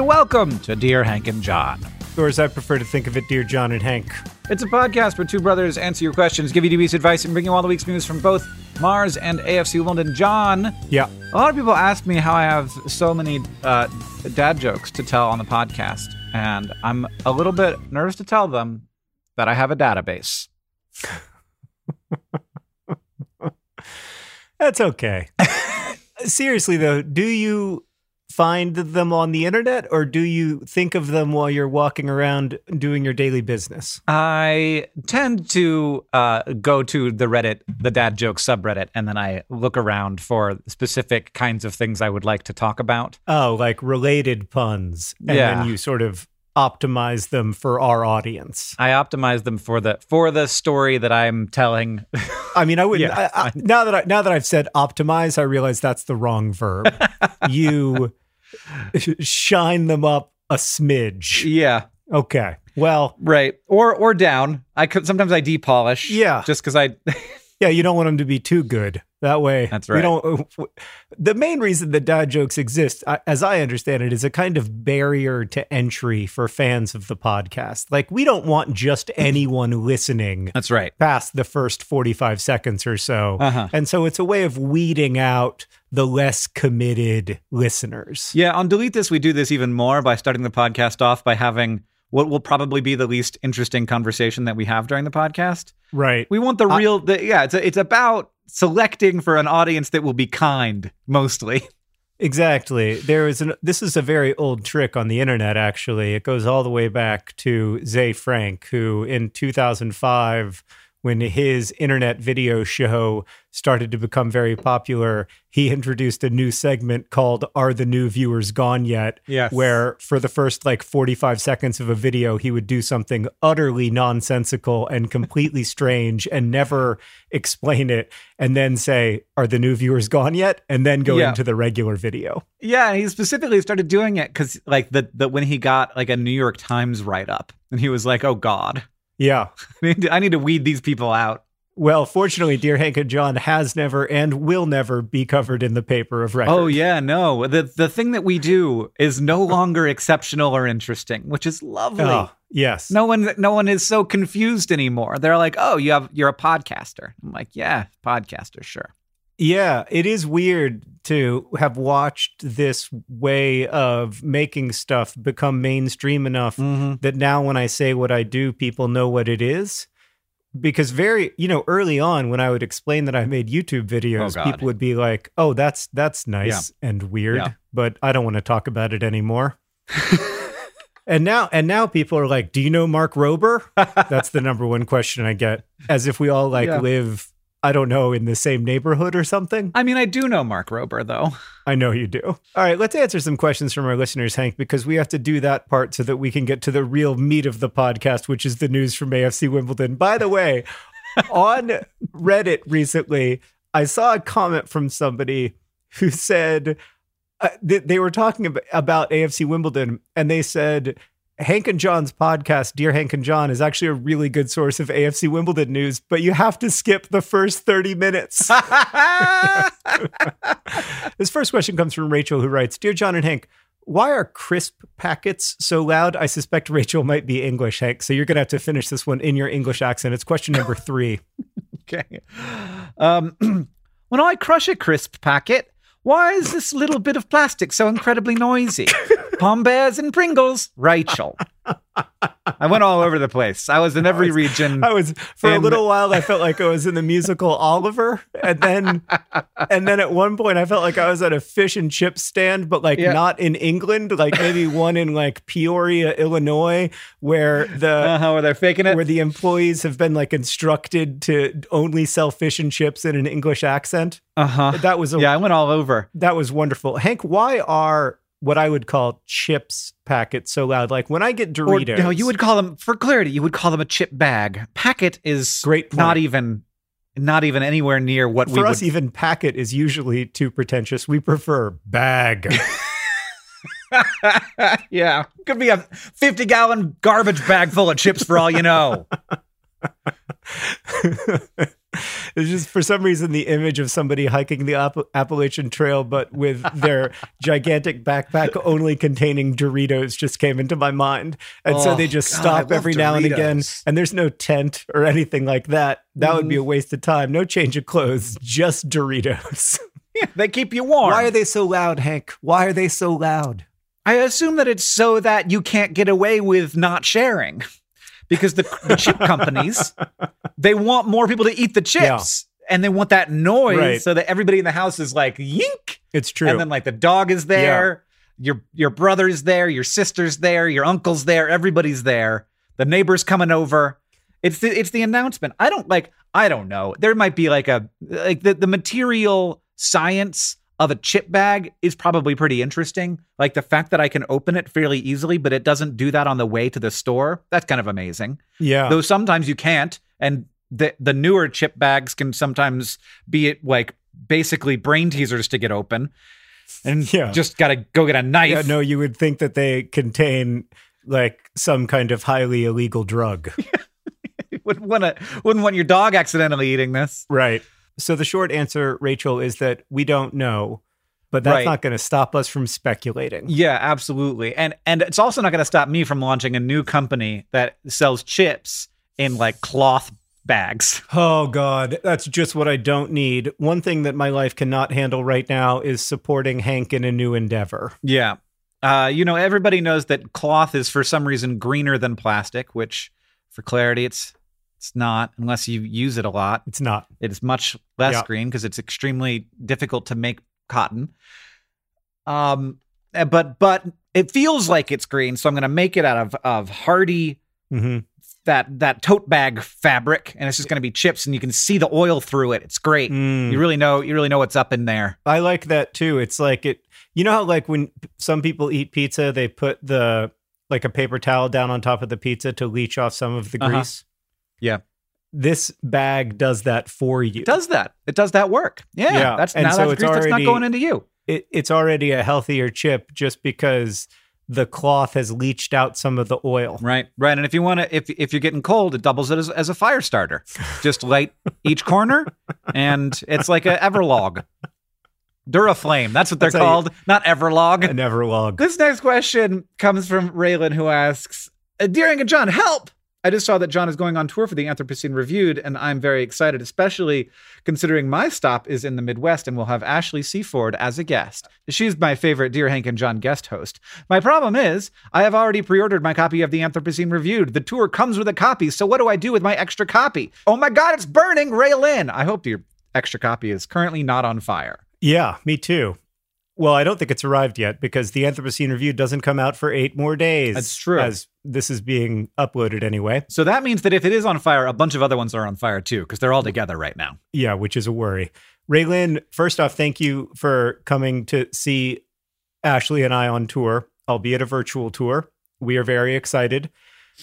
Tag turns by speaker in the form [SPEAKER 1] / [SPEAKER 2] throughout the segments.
[SPEAKER 1] And welcome to Dear Hank and John.
[SPEAKER 2] Or as I prefer to think of it, Dear John and Hank.
[SPEAKER 1] It's a podcast where two brothers answer your questions, give you DB's advice, and bring you all the week's news from both Mars and AFC Wimbledon. John,
[SPEAKER 2] Yeah.
[SPEAKER 1] a lot of people ask me how I have so many uh, dad jokes to tell on the podcast, and I'm a little bit nervous to tell them that I have a database.
[SPEAKER 2] That's okay. Seriously, though, do you find them on the internet or do you think of them while you're walking around doing your daily business?
[SPEAKER 1] I tend to uh, go to the Reddit, the dad joke subreddit, and then I look around for specific kinds of things I would like to talk about.
[SPEAKER 2] Oh, like related puns. And
[SPEAKER 1] Yeah.
[SPEAKER 2] then you sort of optimize them for our audience.
[SPEAKER 1] I optimize them for the for the story that I'm telling.
[SPEAKER 2] I mean, I wouldn't.
[SPEAKER 1] Yeah,
[SPEAKER 2] I, I, now that I, now that I've said optimize, I realize that's the wrong verb. you shine them up a smidge.
[SPEAKER 1] yeah,
[SPEAKER 2] Okay. Well,
[SPEAKER 1] right. Or or down. I could sometimes I depolish.
[SPEAKER 2] Yeah.
[SPEAKER 1] just because I.
[SPEAKER 2] Yeah, you don't want them to be too good. That way,
[SPEAKER 1] That's right.
[SPEAKER 2] We don't. The main reason that dad jokes exist, as I understand it, is a kind of barrier to entry for fans of the podcast. Like, we don't want just anyone listening
[SPEAKER 1] That's right.
[SPEAKER 2] past the first forty-five seconds or so,
[SPEAKER 1] Uh-huh.
[SPEAKER 2] and so it's a way of weeding out the less committed listeners.
[SPEAKER 1] Yeah, on delete this we do this even more by starting the podcast off by having what will probably be the least interesting conversation that we have during the podcast.
[SPEAKER 2] Right.
[SPEAKER 1] We want the real. The, yeah, it's a, it's about selecting for an audience that will be kind mostly.
[SPEAKER 2] Exactly. There is an this is a very old trick on the internet actually. It goes all the way back to Ze Frank who in 2005 when his internet video show started to become very popular, he introduced a new segment called Are the New Viewers Gone Yet?
[SPEAKER 1] Yes.
[SPEAKER 2] Where for the first like 45 seconds of a video, he would do something utterly nonsensical and completely strange and never explain it and then say, Are the new viewers gone yet? And then go
[SPEAKER 1] Yeah.
[SPEAKER 2] into the regular video.
[SPEAKER 1] Yeah, he specifically started doing it because like the, the when he got like a New York Times write up and he was like, oh God,
[SPEAKER 2] Yeah.
[SPEAKER 1] I need to, I need to weed these people out.
[SPEAKER 2] Well, fortunately, Dear Hank and John has never and will never be covered in the paper of record.
[SPEAKER 1] Oh yeah, no. The the thing that we do is no longer exceptional or interesting, which is lovely.
[SPEAKER 2] Oh, yes.
[SPEAKER 1] No one no one is so confused anymore. They're like, "Oh, you have you're a podcaster." I'm like, "Yeah, podcaster, sure."
[SPEAKER 2] Yeah, it is weird to have watched this way of making stuff become mainstream enough
[SPEAKER 1] Mm-hmm.
[SPEAKER 2] that now when I say what I do, people know what it is. Because very, you know, early on when I would explain that I made YouTube videos,
[SPEAKER 1] God.
[SPEAKER 2] people would be like, "Oh, that's that's nice and weird,"
[SPEAKER 1] Yeah.
[SPEAKER 2] but I don't want to talk about it anymore. and now and now people are like, "Do you know Mark Rober?" that's the number one question I get as if we all like
[SPEAKER 1] Yeah.
[SPEAKER 2] live I don't know in the same neighborhood or something.
[SPEAKER 1] I mean, I do know Mark Rober though.
[SPEAKER 2] I know you do. All right, let's answer some questions from our listeners, Hank, because we have to do that part so that we can get to the real meat of the podcast, which is the news from AFC Wimbledon. By the way, on Reddit recently, I saw a comment from somebody who said uh, th- they were talking ab- about AFC Wimbledon and they said, Hank and John's podcast, Dear Hank and John, is actually a really good source of AFC Wimbledon news, but you have to skip the first 30 minutes. this first question comes from Rachel, who writes Dear John and Hank, why are crisp packets so loud? I suspect Rachel might be English, Hank. So you're going to have to finish this one in your English accent. It's question number three.
[SPEAKER 1] okay. Um, when I crush a crisp packet, why is this little bit of plastic so incredibly noisy? Bears and Pringles, Rachel. I went all over the place. I was in every
[SPEAKER 2] was,
[SPEAKER 1] region.
[SPEAKER 2] I was for a little while. I felt like I was in the musical Oliver, and then and then at one point I felt like I was at a fish and chip stand, but like yeah. not in England, like maybe one in like Peoria, Illinois, where the
[SPEAKER 1] uh-huh, where they're faking it,
[SPEAKER 2] where the employees have been like instructed to only sell fish and chips in an English accent.
[SPEAKER 1] Uh huh.
[SPEAKER 2] That was a,
[SPEAKER 1] yeah. I went all over.
[SPEAKER 2] That was wonderful, Hank. Why are what I would call chips packets so loud. Like when I get Doritos.
[SPEAKER 1] Or, no, you would call them for clarity. You would call them a chip bag. Packet is
[SPEAKER 2] great. Point.
[SPEAKER 1] Not even, not even anywhere near what
[SPEAKER 2] for
[SPEAKER 1] we. For
[SPEAKER 2] us,
[SPEAKER 1] would...
[SPEAKER 2] even packet is usually too pretentious. We prefer bag.
[SPEAKER 1] yeah, could be a fifty-gallon garbage bag full of chips for all you know.
[SPEAKER 2] it's just for some reason the image of somebody hiking the App- Appalachian Trail, but with their gigantic backpack only containing Doritos, just came into my mind. And oh, so they just God, stop every Doritos. now and again, and there's no tent or anything like that. That mm. would be a mm. waste of time. No change of clothes, just Doritos.
[SPEAKER 1] yeah, they keep you warm.
[SPEAKER 2] Why are they so loud, Hank? Why are they so loud?
[SPEAKER 1] I assume that it's so that you can't get away with not sharing because the, the chip companies they want more people to eat the chips yeah. and they want that noise right. so that everybody in the house is like yink
[SPEAKER 2] it's true
[SPEAKER 1] and then like the dog is there yeah. your your brother's there your sister's there your uncle's there everybody's there the neighbor's coming over it's the it's the announcement i don't like i don't know there might be like a like the, the material science of a chip bag is probably pretty interesting. Like the fact that I can open it fairly easily, but it doesn't do that on the way to the store. That's kind of amazing.
[SPEAKER 2] Yeah.
[SPEAKER 1] Though sometimes you can't. And the the newer chip bags can sometimes be like basically brain teasers to get open. And yeah. just gotta go get a knife.
[SPEAKER 2] Yeah, no, you would think that they contain like some kind of highly illegal drug.
[SPEAKER 1] wouldn't want to wouldn't want your dog accidentally eating this.
[SPEAKER 2] Right. So the short answer, Rachel, is that we don't know, but that's right. not going to stop us from speculating.
[SPEAKER 1] Yeah, absolutely. And and it's also not going to stop me from launching a new company that sells chips in like cloth bags.
[SPEAKER 2] Oh god, that's just what I don't need. One thing that my life cannot handle right now is supporting Hank in a new endeavor.
[SPEAKER 1] Yeah. Uh, you know, everybody knows that cloth is for some reason greener than plastic, which for clarity, it's it's not unless you use it a lot.
[SPEAKER 2] It's not.
[SPEAKER 1] It's much less yeah. green because it's extremely difficult to make cotton. Um, eh, but but it feels like it's green, so I'm going to make it out of of hardy
[SPEAKER 2] mm-hmm.
[SPEAKER 1] that that tote bag fabric, and it's just going to be chips, and you can see the oil through it. It's great.
[SPEAKER 2] Mm.
[SPEAKER 1] You really know you really know what's up in there.
[SPEAKER 2] I like that too. It's like it. You know how like when some people eat pizza, they put the like a paper towel down on top of the pizza to leach off some of the uh-huh. grease.
[SPEAKER 1] Yeah.
[SPEAKER 2] This bag does that for you.
[SPEAKER 1] It does that. It does that work. Yeah. yeah. That's and now so that's, already, that's not going into you.
[SPEAKER 2] It, it's already a healthier chip just because the cloth has leached out some of the oil.
[SPEAKER 1] Right, right. And if you want to, if if you're getting cold, it doubles it as, as a fire starter. Just light each corner, and it's like a Everlog. Duraflame. That's what they're that's called, you, not Everlog.
[SPEAKER 2] An Everlog.
[SPEAKER 1] This next question comes from Raylan, who asks, uh, "Dear and John, help! I just saw that John is going on tour for the Anthropocene Reviewed, and I'm very excited, especially considering my stop is in the Midwest and we'll have Ashley C. Ford as a guest. She's my favorite Dear Hank and John guest host. My problem is, I have already pre ordered my copy of the Anthropocene Reviewed. The tour comes with a copy, so what do I do with my extra copy? Oh my God, it's burning! Raylan! I hope your extra copy is currently not on fire.
[SPEAKER 2] Yeah, me too. Well, I don't think it's arrived yet because the Anthropocene Reviewed doesn't come out for eight more days.
[SPEAKER 1] That's true.
[SPEAKER 2] As this is being uploaded anyway.
[SPEAKER 1] So that means that if it is on fire, a bunch of other ones are on fire too, because they're all together right now.
[SPEAKER 2] Yeah, which is a worry. Raylan, first off, thank you for coming to see Ashley and I on tour, albeit a virtual tour. We are very excited.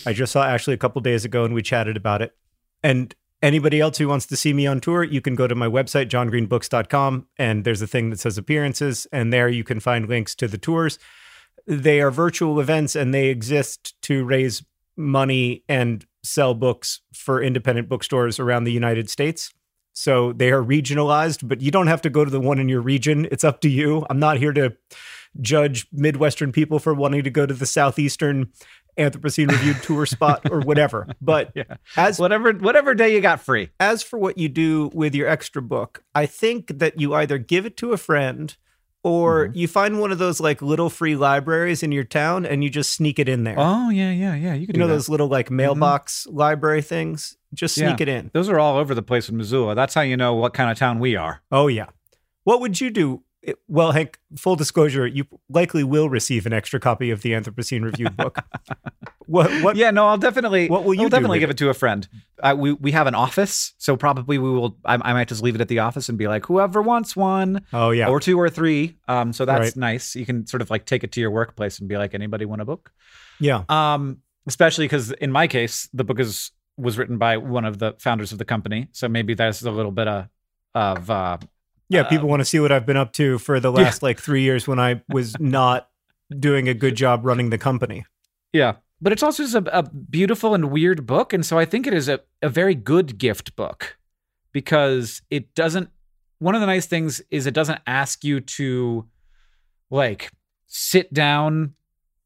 [SPEAKER 2] I just saw Ashley a couple days ago and we chatted about it. And Anybody else who wants to see me on tour, you can go to my website, johngreenbooks.com, and there's a thing that says appearances, and there you can find links to the tours. They are virtual events and they exist to raise money and sell books for independent bookstores around the United States. So they are regionalized, but you don't have to go to the one in your region. It's up to you. I'm not here to judge Midwestern people for wanting to go to the Southeastern Anthropocene Reviewed tour spot or whatever. But
[SPEAKER 1] Yeah.
[SPEAKER 2] as
[SPEAKER 1] Whatever whatever day you got free.
[SPEAKER 2] as for what you do with your extra book, I think that you either give it to a friend or mm-hmm. you find one of those like little free libraries in your town and you just sneak it in there.
[SPEAKER 1] Oh yeah, yeah, yeah. You
[SPEAKER 2] you know
[SPEAKER 1] do that.
[SPEAKER 2] those little like mm-hmm. mailbox library things? Just sneak
[SPEAKER 1] Yeah.
[SPEAKER 2] it in.
[SPEAKER 1] Those are all over the place in Missoula. That's how you know what kind of town we are.
[SPEAKER 2] Oh yeah. What would you do? It- Well, Hank, full disclosure, you likely will receive an extra copy of the Anthropocene Reviewed book. what what
[SPEAKER 1] Yeah, no, I'll definitely.
[SPEAKER 2] What will you
[SPEAKER 1] I'll definitely give it to a friend. Uh, we we have an office, so probably we will. I, I might just leave it at the office and be like, whoever wants one,
[SPEAKER 2] Oh yeah.
[SPEAKER 1] or two or three. Um, so that's
[SPEAKER 2] Right.
[SPEAKER 1] nice. You can sort of like take it to your workplace and be like, anybody want a book?
[SPEAKER 2] yeah.
[SPEAKER 1] Um, especially because in my case, the book is was written by one of the founders of the company, so maybe there's a little bit of of uh,
[SPEAKER 2] Yeah, people um, want to see what I've been up to for the last like 3 years when I was not doing a good job running the company.
[SPEAKER 1] Yeah. But it's also just a, a beautiful and weird book. And so I think it is a, a very good gift book because it doesn't, one of the nice things is it doesn't ask you to like sit down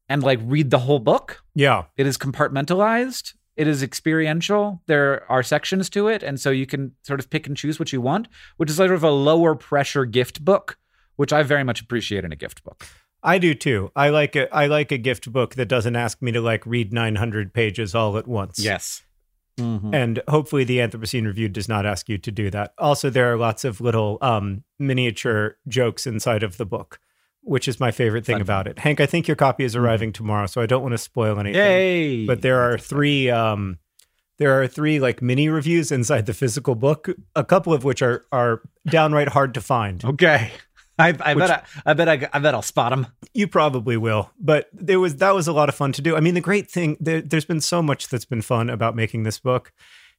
[SPEAKER 1] and like read the whole book.
[SPEAKER 2] Yeah.
[SPEAKER 1] It is compartmentalized. It is experiential. There are sections to it. And so you can sort of pick and choose what you want, which is sort of a lower pressure gift book, which I very much appreciate in a gift book.
[SPEAKER 2] I do too. I like a I like a gift book that doesn't ask me to like read 900 pages all at once.
[SPEAKER 1] Yes. Mhm.
[SPEAKER 2] And hopefully the Anthropocene Reviewed does not ask you to do that. Also there are lots of little um miniature jokes inside of the book, which is my favorite thing
[SPEAKER 1] Fun.
[SPEAKER 2] about it. Hank, I think your copy is arriving tomorrow, so I don't want to spoil anything.
[SPEAKER 1] Yay.
[SPEAKER 2] But there are three um there are three like mini reviews inside the physical book, a couple of which are are downright hard to find.
[SPEAKER 1] Okay. I, I
[SPEAKER 2] Which-
[SPEAKER 1] bet I, I bet I, I bet I'll spot them.
[SPEAKER 2] You probably will, but there was that was a lot of fun to do. I mean, the great thing there, there's been so much that's been fun about making this book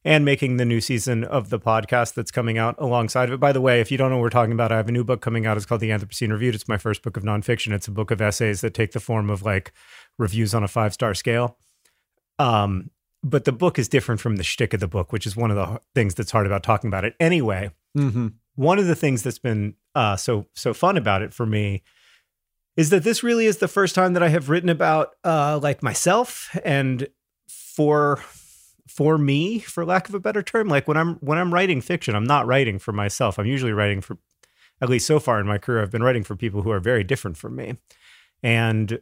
[SPEAKER 2] and making the new season of the podcast that's coming out alongside of it. By the way, if you don't know what we're talking about, I have a new book coming out. It's called The Anthropocene Reviewed. It's my first book of nonfiction. It's a book of essays that take the form of like reviews on a five star scale. Um, but the book is different from the shtick of the book, which is one of the things that's hard about talking about it. Anyway,
[SPEAKER 1] Mm-hmm.
[SPEAKER 2] one of the things that's been uh, so so fun about it for me is that this really is the first time that I have written about uh, like myself and for for me, for lack of a better term. Like when I'm when I'm writing fiction, I'm not writing for myself. I'm usually writing for at least so far in my career, I've been writing for people who are very different from me. And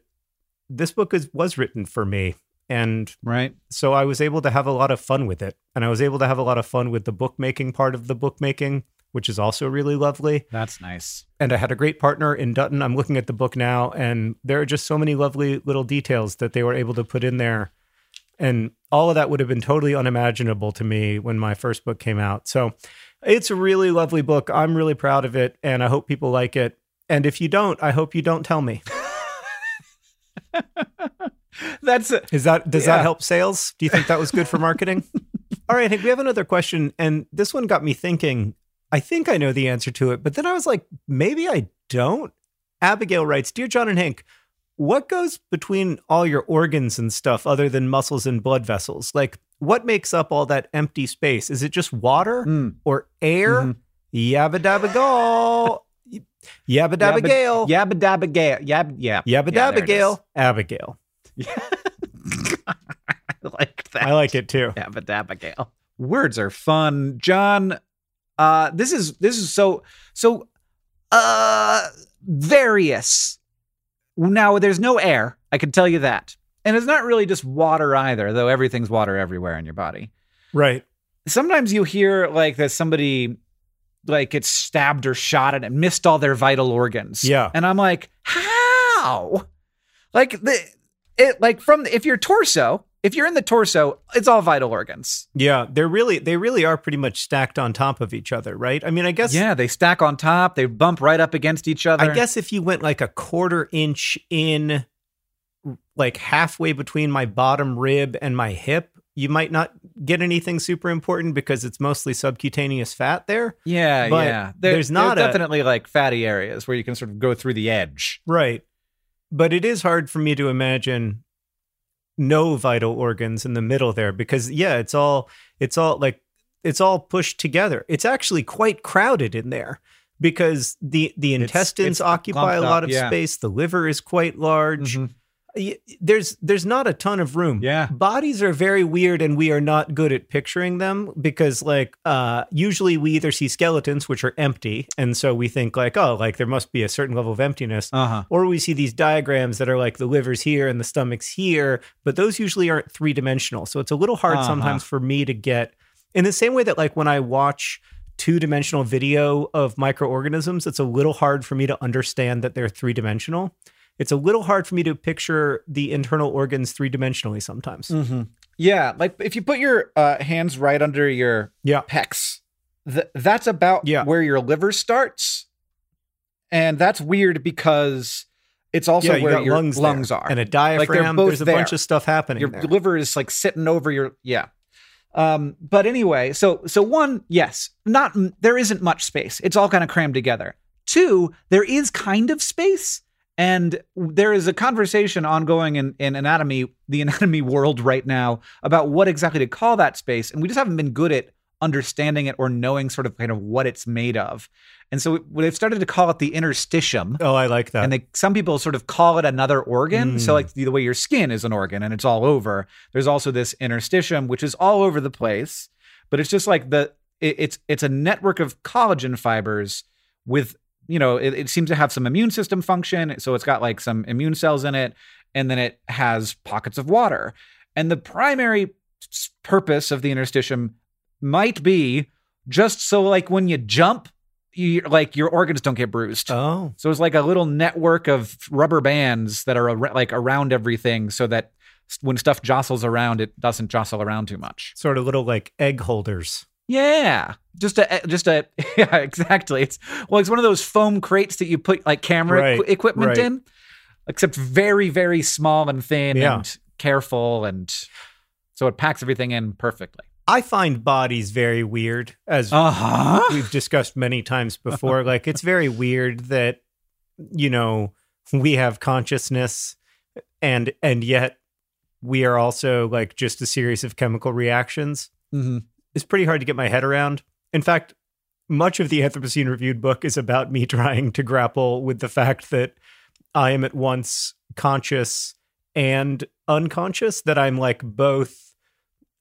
[SPEAKER 2] this book is was written for me. And
[SPEAKER 1] Right.
[SPEAKER 2] so I was able to have a lot of fun with it. And I was able to have a lot of fun with the bookmaking part of the bookmaking, which is also really lovely.
[SPEAKER 1] That's nice.
[SPEAKER 2] And I had a great partner in Dutton. I'm looking at the book now, and there are just so many lovely little details that they were able to put in there. And all of that would have been totally unimaginable to me when my first book came out. So it's a really lovely book. I'm really proud of it, and I hope people like it. And if you don't, I hope you don't tell me.
[SPEAKER 1] That's a,
[SPEAKER 2] Is that does
[SPEAKER 1] Yeah.
[SPEAKER 2] that help sales? Do you think that was good for marketing? All right, Hank, we have another question, and this one got me thinking. I think I know the answer to it, but then I was like, maybe I don't. Abigail writes, "Dear John and Hank, what goes between all your organs and stuff other than muscles and blood vessels? Like, what makes up all that empty space? Is it just water
[SPEAKER 1] Mm.
[SPEAKER 2] or air?
[SPEAKER 1] Mhm.
[SPEAKER 2] Yabba dabba go, yabba dabba
[SPEAKER 1] Yabba-
[SPEAKER 2] gale,
[SPEAKER 1] Yabba dabba gale. Yab yab.
[SPEAKER 2] yabba
[SPEAKER 1] Yeah,
[SPEAKER 2] dabba gale, Abigail.
[SPEAKER 1] I like that.
[SPEAKER 2] I like it too.
[SPEAKER 1] Yabba dabba gale. Words are fun. John, uh, this is this is so so uh various. Now there's no air, I can tell you that. And it's not really just water either, though everything's water everywhere in your body.
[SPEAKER 2] Right.
[SPEAKER 1] sometimes you hear like that somebody like gets stabbed or shot and it missed all their vital organs.
[SPEAKER 2] Yeah.
[SPEAKER 1] And I'm like, how? Like the it like from if your torso, if you're in the torso, it's all vital organs.
[SPEAKER 2] Yeah, they're really they really are pretty much stacked on top of each other, right? I mean, I guess
[SPEAKER 1] yeah, they stack on top, they bump right up against each other.
[SPEAKER 2] I guess if you went like a quarter inch in like halfway between my bottom rib and my hip, you might not get anything super important because it's mostly subcutaneous fat there.
[SPEAKER 1] Yeah,
[SPEAKER 2] but
[SPEAKER 1] yeah. There-
[SPEAKER 2] there's not a-
[SPEAKER 1] definitely like fatty areas where you can sort of go through the edge.
[SPEAKER 2] Right. but it is hard for me to imagine no vital organs in the middle there because yeah, it's all it's all like it's all pushed together. It's actually quite crowded in there because the the intestines
[SPEAKER 1] it's
[SPEAKER 2] occupy a lot
[SPEAKER 1] up,
[SPEAKER 2] of
[SPEAKER 1] yeah.
[SPEAKER 2] space. The liver is quite large.
[SPEAKER 1] Mhm.
[SPEAKER 2] There's there's not a ton of room.
[SPEAKER 1] Yeah.
[SPEAKER 2] Bodies are very weird and we are not good at picturing them because like uh usually we either see skeletons which are empty and so we think like oh like there must be a certain level of emptiness
[SPEAKER 1] Uh-huh.
[SPEAKER 2] or we see these diagrams that are like the liver's here and the stomach's here, but those usually aren't three dimensional. So it's a little hard
[SPEAKER 1] Uh-huh.
[SPEAKER 2] sometimes for me to get in the same way that like when I watch two dimensional video of microorganisms, it's a little hard for me to understand that they're three dimensional. It's a little hard for me to picture the internal organs three dimensionally sometimes.
[SPEAKER 1] Mm-hmm. Yeah, like if you put your uh, hands right under your
[SPEAKER 2] Yeah.
[SPEAKER 1] pecs, th- that's about
[SPEAKER 2] Yeah.
[SPEAKER 1] where your liver starts, and that's weird because it's also
[SPEAKER 2] yeah,
[SPEAKER 1] where your
[SPEAKER 2] lungs,
[SPEAKER 1] lungs, are.
[SPEAKER 2] and a diaphragm.
[SPEAKER 1] both
[SPEAKER 2] There's a bunch of stuff happening
[SPEAKER 1] your
[SPEAKER 2] there.
[SPEAKER 1] liver is like sitting over your yeah. Um, but anyway, so so one, yes, not there isn't much space. It's all kind of crammed together. Two, there is kind of space, and there is a conversation ongoing in in anatomy, the anatomy world right now about what exactly to call that space, and we just haven't been good at understanding it or knowing sort of kind of what it's made of. And so they've started to call it the interstitium
[SPEAKER 2] oh, I like that.
[SPEAKER 1] and they some people sort of call it another organ. So
[SPEAKER 2] Mm.
[SPEAKER 1] like the, the way your skin is an organ and it's all over. There's also this interstitium which is all over the place, but it's just like the it, it's it's a network of collagen fibers with you know it, it seems to have some immune system function. So it's got like some immune cells in it, and then it has pockets of water. And the primary purpose of the interstitium might be just so like when you jump, you like your organs don't get bruised.
[SPEAKER 2] oh,
[SPEAKER 1] So it's like a little network of rubber bands that are ar- like around everything so that when stuff jostles around, it doesn't jostle around too much.
[SPEAKER 2] sort of little like egg holders.
[SPEAKER 1] Yeah. Just a, just a, yeah, exactly. It's, well, it's one of those foam crates that you put like camera
[SPEAKER 2] Right,
[SPEAKER 1] equi- equipment
[SPEAKER 2] right.
[SPEAKER 1] in, except very, very small and thin
[SPEAKER 2] Yeah.
[SPEAKER 1] and careful. And so it packs everything in perfectly.
[SPEAKER 2] I find bodies very weird, as
[SPEAKER 1] Uh huh.
[SPEAKER 2] we've discussed many times before. like it's very weird that you know we have consciousness, and and yet we are also like just a series of chemical reactions.
[SPEAKER 1] hmm
[SPEAKER 2] It's pretty hard to get my head around. In fact, much of the Anthropocene Reviewed book is about me trying to grapple with the fact that I am at once conscious and unconscious. That I'm like both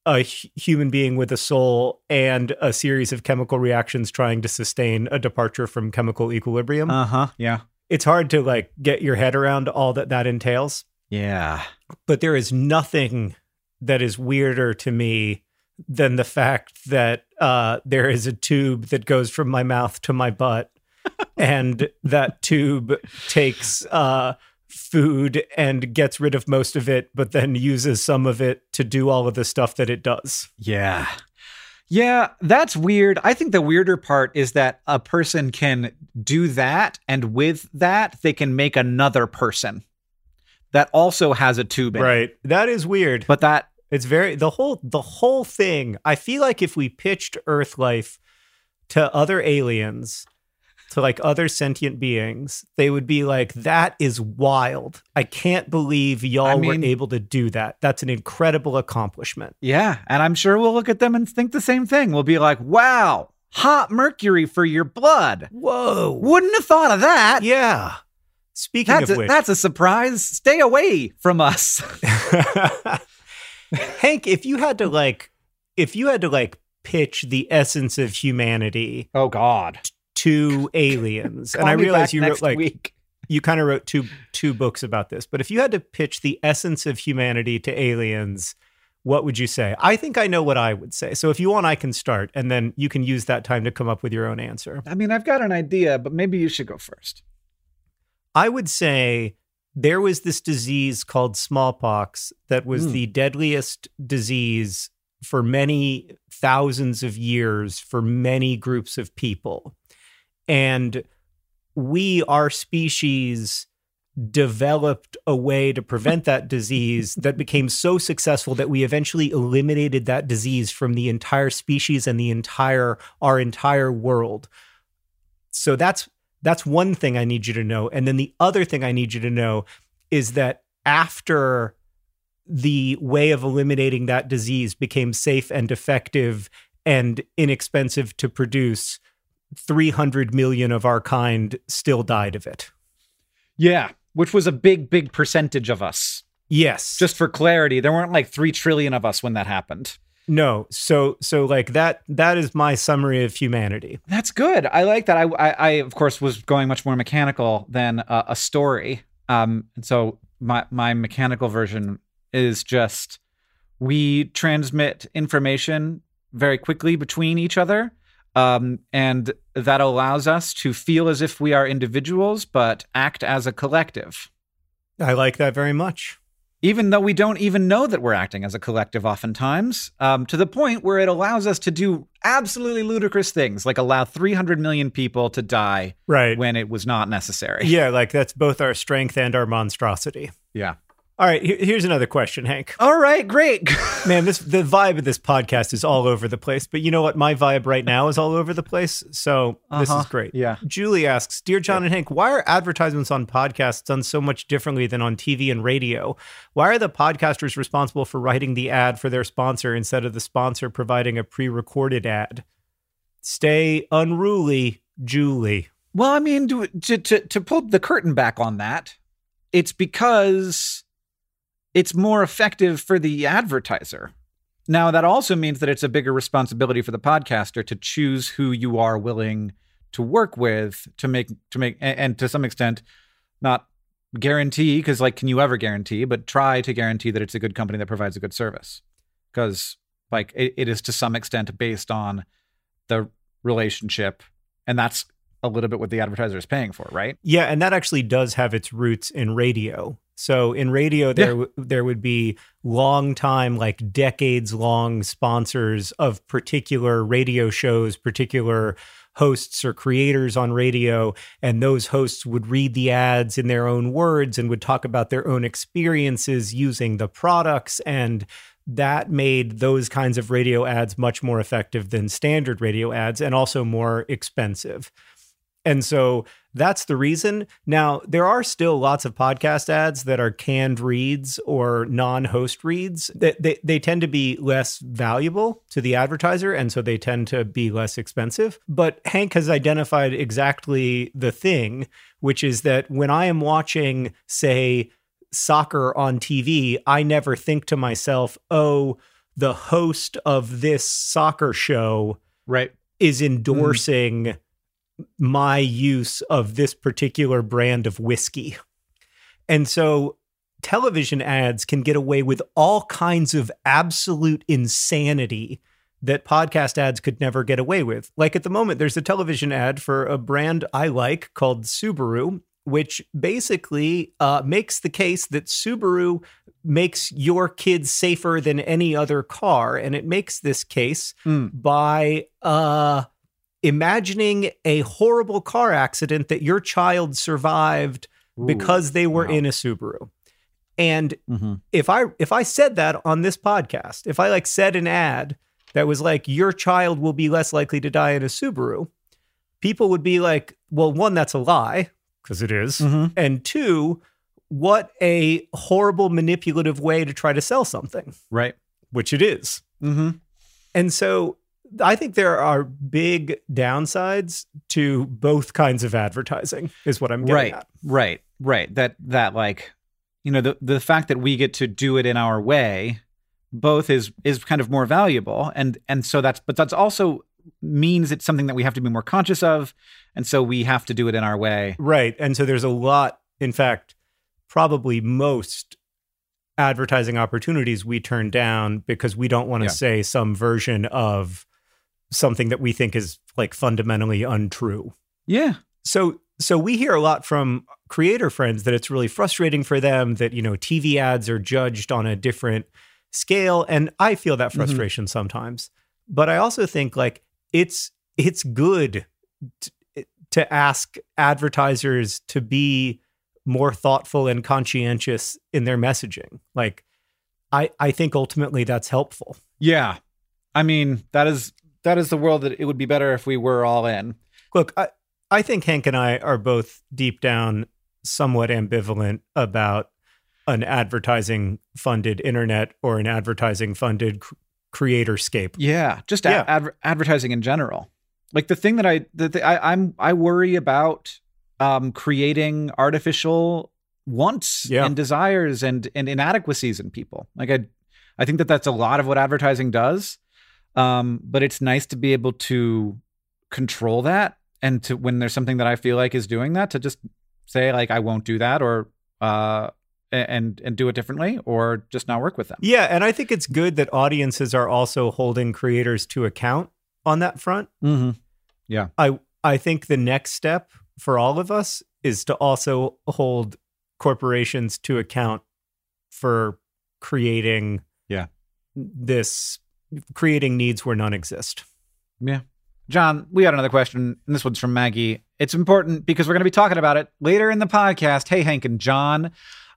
[SPEAKER 2] a human being with a soul and a series of chemical reactions trying to sustain a departure from chemical equilibrium.
[SPEAKER 1] Uh huh. Yeah.
[SPEAKER 2] it's hard to like get your head around all that that entails
[SPEAKER 1] Yeah.
[SPEAKER 2] but there is nothing that is weirder to me than the fact that uh, there is a tube that goes from my mouth to my butt and that tube takes uh, food and gets rid of most of it but then uses some of it to do all of the stuff that it does
[SPEAKER 1] Yeah. Yeah, that's weird. I think the weirder part is that a person can do that, and with that, they can make another person that also has a tube in it.
[SPEAKER 2] right that is weird
[SPEAKER 1] But that,
[SPEAKER 2] It's very the whole the whole thing. I feel like if we pitched Earth life to other aliens, to like other sentient beings, they would be like, "That is wild. I can't believe y'all
[SPEAKER 1] I mean-
[SPEAKER 2] were able to do that. That's an incredible accomplishment."
[SPEAKER 1] yeah, and I'm sure we'll look at them and think the same thing. We'll be like, wow, hot mercury for your blood.
[SPEAKER 2] Whoa!
[SPEAKER 1] Wouldn't have thought of that.
[SPEAKER 2] Yeah. Speaking
[SPEAKER 1] That's
[SPEAKER 2] of
[SPEAKER 1] a,
[SPEAKER 2] which,
[SPEAKER 1] that's a surprise. Stay away from us.
[SPEAKER 2] Hank, if you had to like, if you had to like pitch the essence of humanity
[SPEAKER 1] Oh God.
[SPEAKER 2] to aliens, and I realize you wrote like
[SPEAKER 1] week.
[SPEAKER 2] you kind of wrote two two books about this, but if you had to pitch the essence of humanity to aliens, what would you say? I think I know what I would say. So if you want, I can start, and then you can use that time to come up with your own answer.
[SPEAKER 1] I mean, I've got an idea, but maybe you should go first.
[SPEAKER 2] I would say there was this disease called smallpox that was
[SPEAKER 1] Mm.
[SPEAKER 2] the deadliest disease for many thousands of years for many groups of people. And we, our species, developed a way to prevent that disease that became so successful that we eventually eliminated that disease from the entire species and the entire our entire world. So that's that's one thing I need you to know. And then the other thing I need you to know is that after the way of eliminating that disease became safe and effective and inexpensive to produce, 300 million of our kind still died of it.
[SPEAKER 1] Yeah, which was a big, big percentage of us.
[SPEAKER 2] Yes.
[SPEAKER 1] Just for clarity, there weren't like 3 trillion of us when that happened.
[SPEAKER 2] No, so so like that that is my summary of humanity.
[SPEAKER 1] That's good. I like that. I I, I of course was going much more mechanical than uh, a story. Um, and so my my mechanical version is just we transmit information very quickly between each other. Um, and that allows us to feel as if we are individuals, but act as a collective.
[SPEAKER 2] I like that very much
[SPEAKER 1] even though we don't even know that we're acting as a collective oftentimes, um, to the point where it allows us to do absolutely ludicrous things, like allow 300 million people to die
[SPEAKER 2] right.
[SPEAKER 1] when it was not necessary.
[SPEAKER 2] Yeah, like that's both our strength and our monstrosity.
[SPEAKER 1] Yeah.
[SPEAKER 2] All right, here's another question, Hank.
[SPEAKER 1] All right, great.
[SPEAKER 2] Man, this the vibe of this podcast is all over the place, but you know what? My vibe right now is all over the place. So this
[SPEAKER 1] Uh-huh.
[SPEAKER 2] is great.
[SPEAKER 1] Yeah.
[SPEAKER 2] Julie asks, Dear John and Hank, why are advertisements on podcasts done so much differently than on TV and radio? Why are the podcasters responsible for writing the ad for their sponsor instead of the sponsor providing a pre-recorded ad? Stay unruly, Julie.
[SPEAKER 1] Well, I mean, to to to pull the curtain back on that, it's because it's more effective for the advertiser. Now, that also means that it's a bigger responsibility for the podcaster to choose who you are willing to work with to make to make and, and to some extent not guarantee because like can you ever guarantee but try to guarantee that it's a good company that provides a good service because like it, it is to some extent based on the relationship and that's a little bit what the advertiser is paying for right
[SPEAKER 2] Yeah, and that actually does have its roots in radio. So in radio, there w- there would be long time, like decades long sponsors of particular radio shows, particular hosts or creators on radio, and those hosts would read the ads in their own words and would talk about their own experiences using the products and that made those kinds of radio ads much more effective than standard radio ads and also more expensive. And so that's the reason. Now, there are still lots of podcast ads that are canned reads or non host reads. They, they, they tend to be less valuable to the advertiser, and so they tend to be less expensive. But Hank has identified exactly the thing, which is that when I am watching, say, soccer on TV, I never think to myself, oh, the host of this soccer show
[SPEAKER 1] right
[SPEAKER 2] is endorsing mm-hmm. My use of this particular brand of whiskey. And so television ads can get away with all kinds of absolute insanity that podcast ads could never get away with. Like at the moment, there's a television ad for a brand I like called Subaru, which basically uh, makes the case that Subaru makes your kids safer than any other car. And it makes this case
[SPEAKER 1] Mm.
[SPEAKER 2] by uh, imagining a horrible car accident that your child survived because they were
[SPEAKER 1] wow.
[SPEAKER 2] in a Subaru. And
[SPEAKER 1] mm-hmm.
[SPEAKER 2] if I if I said that on this podcast, if I like said an ad that was like your child will be less likely to die in a Subaru, people would be like, well, one, that's a lie because it is.
[SPEAKER 1] Mm-hmm.
[SPEAKER 2] and two, what a horrible manipulative way to try to sell something,
[SPEAKER 1] right
[SPEAKER 2] which it is.
[SPEAKER 1] mm-hmm.
[SPEAKER 2] And so I think there are big downsides to both kinds of advertising, is what I'm getting
[SPEAKER 1] right
[SPEAKER 2] at.
[SPEAKER 1] right right that that like you know the the fact that we get to do it in our way both is is kind of more valuable and and so that's but that's also means it's something that we have to be more conscious of and so we have to do it in our way
[SPEAKER 2] Right. And so there's a lot, in fact, probably most advertising opportunities we turn down because we don't want to
[SPEAKER 1] Yeah.
[SPEAKER 2] say some version of something that we think is like fundamentally untrue.
[SPEAKER 1] yeah
[SPEAKER 2] So so we hear a lot from creator friends that it's really frustrating for them that you know TV ads are judged on a different scale and I feel that
[SPEAKER 1] Mhm.
[SPEAKER 2] frustration sometimes. But I also think like it's it's good to, to ask advertisers to be more thoughtful and conscientious in their messaging. Like I I think ultimately that's helpful.
[SPEAKER 1] yeah i mean that is that is the world that it would be better if we were all in
[SPEAKER 2] Look, I, I think Hank and I are both deep down somewhat ambivalent about an advertising funded internet or an advertising funded cr- creator scape.
[SPEAKER 1] Yeah, just
[SPEAKER 2] Yeah.
[SPEAKER 1] Ad- advertising in general. Like the thing that I that the, I, I'm I worry about um, creating artificial wants
[SPEAKER 2] Yeah.
[SPEAKER 1] and desires and and inadequacies in people. Like I I think that that's a lot of what advertising does. Um, but it's nice to be able to control that and to when there's something that I feel like is doing that to just say like I won't do that or uh and and do it differently or just not work with them.
[SPEAKER 2] Yeah, and I think it's good that audiences are also holding creators to account on that front.
[SPEAKER 1] Mm-hmm. Yeah.
[SPEAKER 2] I I think the next step for all of us is to also hold corporations to account for creating
[SPEAKER 1] Yeah.
[SPEAKER 2] this creating needs where none exist.
[SPEAKER 1] Yeah. John, we got another question, and this one's from Maggie. It's important because we're going to be talking about it later in the podcast. Hey, Hank and John,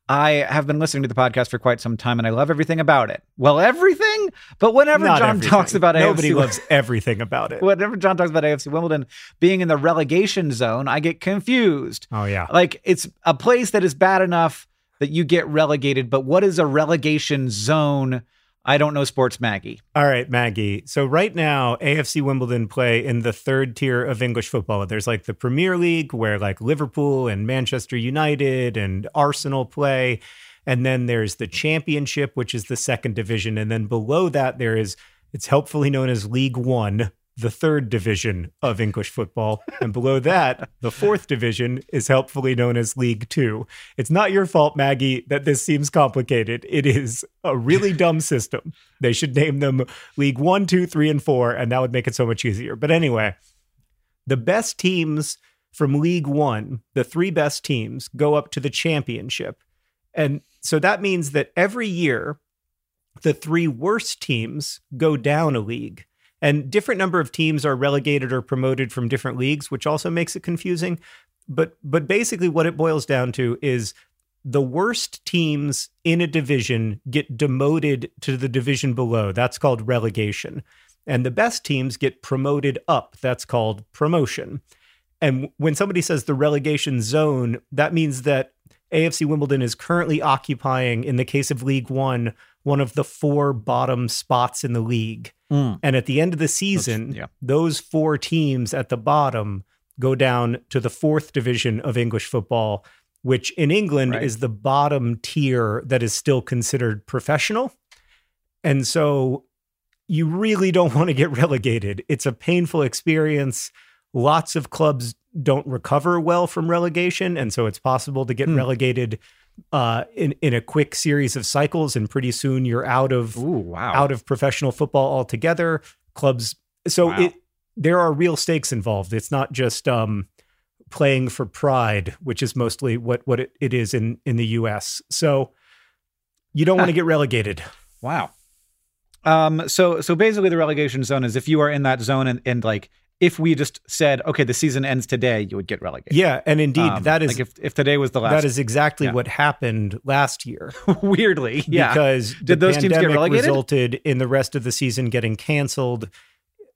[SPEAKER 1] I have been listening to the podcast for quite some time, and I love everything about it. Well, everything, but whenever
[SPEAKER 2] Not
[SPEAKER 1] John
[SPEAKER 2] everything.
[SPEAKER 1] talks about
[SPEAKER 2] nobody
[SPEAKER 1] AFC,
[SPEAKER 2] loves everything about it.
[SPEAKER 1] whenever John talks about AFC Wimbledon being in the relegation zone, I get confused.
[SPEAKER 2] Oh yeah.
[SPEAKER 1] Like it's a place that is bad enough that you get relegated, but what is a relegation zone? I don't know sports, Maggie.
[SPEAKER 2] All right, Maggie. So right now, AFC Wimbledon play in the third tier of English football. There's like the Premier League, where like Liverpool and Manchester United and Arsenal play. And then there's the Championship, which is the second division. And then below that, there is, it's helpfully known as League One, the third division of English football. And below that, the fourth division is helpfully known as League Two. It's not your fault, Maggie, that this seems complicated. It is a really dumb system. They should name them League One, Two, Three, and Four, and that would make it so much easier. But anyway, the best teams from League One, the three best teams, go up to the championship. And so that means that every year, the three worst teams go down a league. And different number of teams are relegated or promoted from different leagues, which also makes it confusing. But but basically what it boils down to is the worst teams in a division get demoted to the division below. That's called relegation. And the best teams get promoted up. That's called promotion. And when somebody says the relegation zone, that means that AFC Wimbledon is currently occupying, in the case of League One, one of the four bottom spots in the league.
[SPEAKER 1] Mm.
[SPEAKER 2] And at the end of the season,
[SPEAKER 1] yeah.
[SPEAKER 2] those four teams at the bottom go down to the fourth division of English football, which in England
[SPEAKER 1] Right.
[SPEAKER 2] is the bottom tier that is still considered professional. And so you really don't want to get relegated. It's a painful experience. Lots of clubs don't recover well from relegation. And so it's possible to get
[SPEAKER 1] Hmm.
[SPEAKER 2] relegated uh, in, in a quick series of cycles. And pretty soon you're out of
[SPEAKER 1] Ooh, wow.
[SPEAKER 2] out of professional football altogether. Clubs, so
[SPEAKER 1] Wow.
[SPEAKER 2] it there are real stakes involved. It's not just um, playing for pride, which is mostly what what it, it is in in the U.S. So you don't want to get relegated.
[SPEAKER 1] Wow. Um, so so basically the relegation zone is if you are in that zone and, and like if we just said, okay, the season ends today, you would get relegated.
[SPEAKER 2] Yeah, and indeed,
[SPEAKER 1] Um,
[SPEAKER 2] that is
[SPEAKER 1] like if, if today was the last
[SPEAKER 2] that is exactly
[SPEAKER 1] yeah.
[SPEAKER 2] what happened last year.
[SPEAKER 1] weirdly. Yeah.
[SPEAKER 2] because
[SPEAKER 1] Did
[SPEAKER 2] the
[SPEAKER 1] those teams get relegated?
[SPEAKER 2] resulted in the rest of the season getting canceled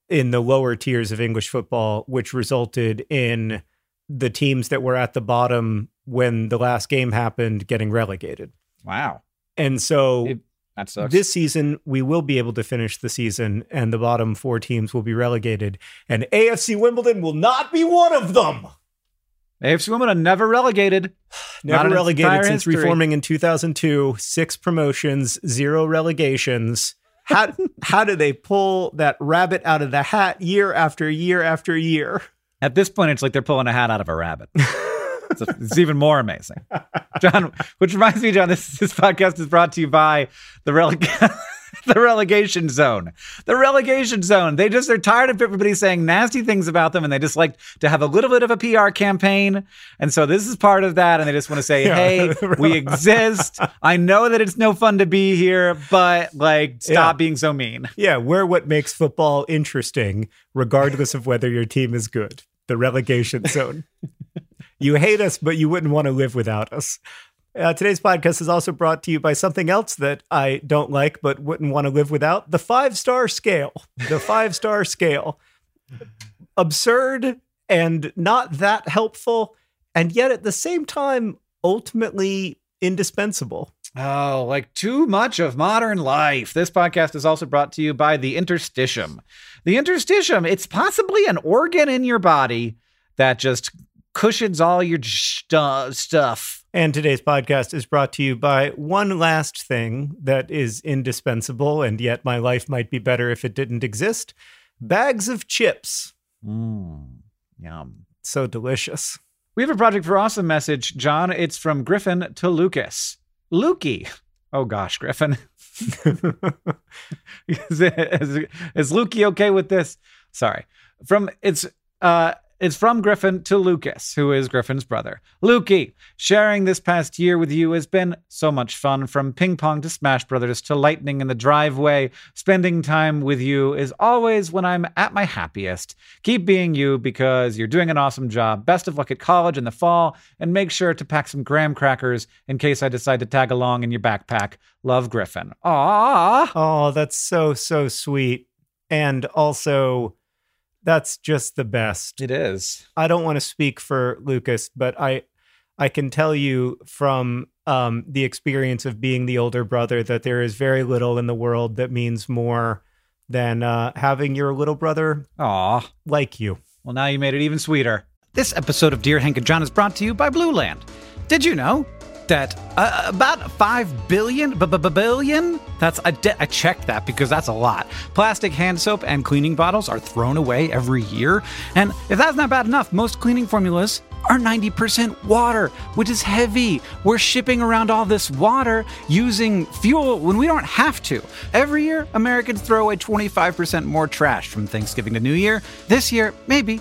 [SPEAKER 2] in the lower tiers of English football, which resulted in the teams that were at the bottom when the last game happened getting relegated.
[SPEAKER 1] wow.
[SPEAKER 2] And so
[SPEAKER 1] It- That sucks.
[SPEAKER 2] this season we will be able to finish the season and the bottom four teams will be relegated and AFC Wimbledon will not be one of them.
[SPEAKER 1] AFC Wimbledon never relegated.
[SPEAKER 2] Never relegated since
[SPEAKER 1] history.
[SPEAKER 2] reforming in 2002. Six promotions, zero relegations. How how do they pull that rabbit out of the hat year after year after year?
[SPEAKER 1] At this point, it's like they're pulling a hat out of a rabbit. it's, it's even more amazing. John, which reminds me, John, this this podcast is brought to you by the releg- the relegation zone. The relegation zone. They just they're tired of everybody saying nasty things about them, and they just like to have a little bit of a PR campaign. And so this is part of that, and they just want to say,
[SPEAKER 2] Yeah.
[SPEAKER 1] "Hey, we exist. I know that it's no fun to be here, but like, stop
[SPEAKER 2] Yeah.
[SPEAKER 1] being so mean."
[SPEAKER 2] Yeah, we're what makes football interesting, regardless of whether your team is good. The relegation zone. you hate us, but you wouldn't want to live without us. Uh, today's podcast is also brought to you by something else that I don't like, but wouldn't want to live without the five star scale. The five star scale. Absurd and not that helpful, and yet at the same time, ultimately indispensable.
[SPEAKER 1] Oh, like too much of modern life. This podcast is also brought to you by the interstitium. The interstitium, it's possibly an organ in your body that just cushions all your stu- stuff.
[SPEAKER 2] And today's podcast is brought to you by one last thing that is indispensable, and yet my life might be better if it didn't exist bags of chips.
[SPEAKER 1] Mmm, yum.
[SPEAKER 2] So delicious.
[SPEAKER 1] We have a Project for Awesome message, John. It's from Griffin to Lucas. Lukey. Oh gosh, Griffin. is, is, is Lukey okay with this? Sorry. From it's uh it's from Griffin to Lucas, who is Griffin's brother. Lukey, sharing this past year with you has been so much fun. From ping pong to Smash Brothers to lightning in the driveway, spending time with you is always when I'm at my happiest. Keep being you because you're doing an awesome job. Best of luck at college in the fall, and make sure to pack some graham crackers in case I decide to tag along in your backpack. Love, Griffin. Aww.
[SPEAKER 2] Oh, that's so, so sweet. And also, that's just the best.
[SPEAKER 1] It is.
[SPEAKER 2] I don't want to speak for Lucas, but I I can tell you from um, the experience of being the older brother that there is very little in the world that means more than uh, having your little brother
[SPEAKER 1] Aw.
[SPEAKER 2] like you.
[SPEAKER 1] Well, now you made it even sweeter. This episode of Dear Hank and John is brought to you by Blueland. Did you know that uh, about 5 billion, b- b- billion? That's I, de- I checked that because that's a lot. Plastic hand soap and cleaning bottles are thrown away every year. And if that's not bad enough, most cleaning formulas are 90% water, which is heavy. We're shipping around all this water using fuel when we don't have to. Every year, Americans throw away 25% more trash from Thanksgiving to New Year. This year, maybe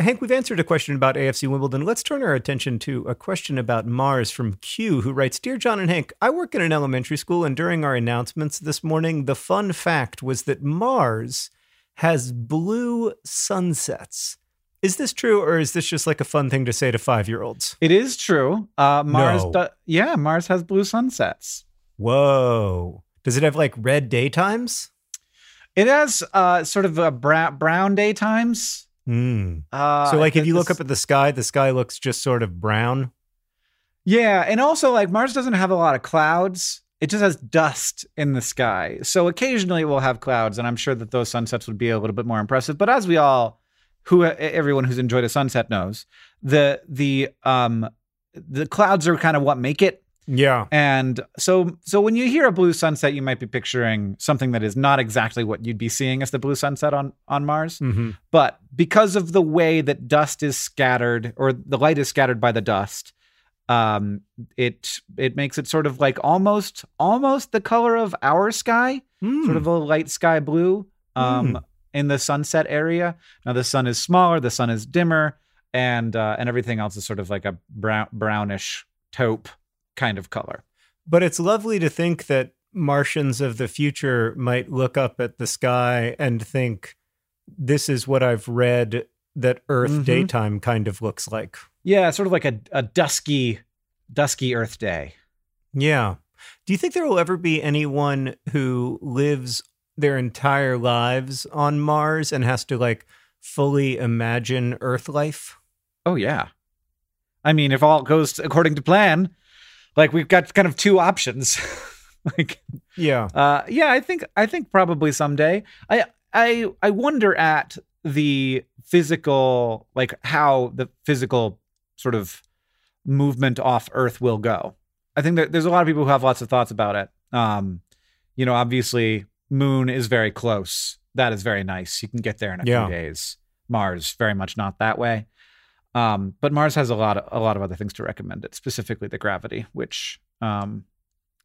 [SPEAKER 2] Hank, we've answered a question about AFC Wimbledon. Let's turn our attention to a question about Mars from Q, who writes Dear John and Hank, I work in an elementary school, and during our announcements this morning, the fun fact was that Mars has blue sunsets. Is this true, or is this just like a fun thing to say to five year olds?
[SPEAKER 1] It is true. Uh, Mars,
[SPEAKER 2] No.
[SPEAKER 1] do- yeah, Mars has blue sunsets.
[SPEAKER 2] Whoa. Does it have like red daytimes?
[SPEAKER 1] It has uh, sort of a brown, brown daytimes.
[SPEAKER 2] Hmm.
[SPEAKER 1] Uh,
[SPEAKER 2] So, like, if you look up at the sky, the sky looks just sort of brown.
[SPEAKER 1] yeah, and also like Mars doesn't have a lot of clouds. It just has dust in the sky. So occasionally it will have clouds, and I'm sure that those sunsets would be a little bit more impressive. But as we all, who everyone who's enjoyed a sunset knows, the the um the clouds are kind of what make it.
[SPEAKER 2] Yeah.
[SPEAKER 1] And so so when you hear a blue sunset, you might be picturing something that is not exactly what you'd be seeing as the blue sunset on on Mars.
[SPEAKER 2] hmm
[SPEAKER 1] But because of the way that dust is scattered or the light is scattered by the dust, um, it it makes it sort of like almost almost the color of our sky, sort of a light sky blue um,
[SPEAKER 2] Mm.
[SPEAKER 1] in the sunset area. Now the sun is smaller, the sun is dimmer, and uh, and everything else is sort of like a brown brownish taupe kind of color.
[SPEAKER 2] But it's lovely to think that Martians of the future might look up at the sky and think, this is what I've read that Earth
[SPEAKER 1] Mhm.
[SPEAKER 2] daytime kind of looks like.
[SPEAKER 1] Yeah, sort of like a, a dusky dusky Earth day.
[SPEAKER 2] Yeah. Do you think there will ever be anyone who lives their entire lives on Mars and has to like fully imagine Earth life?
[SPEAKER 1] Oh yeah. I mean, if all goes according to plan, Like we've got kind of two options. like
[SPEAKER 2] Yeah.
[SPEAKER 1] uh yeah, I think I think probably someday. I I I wonder at the physical like how the physical sort of movement off earth will go. I think that there's a lot of people who have lots of thoughts about it. Um you know, obviously moon is very close. That is very nice. You can get there in a
[SPEAKER 2] Yeah.
[SPEAKER 1] few days. Mars very much not that way. Um, but Mars has a lot of a lot of other things to recommend it, specifically the gravity, which um,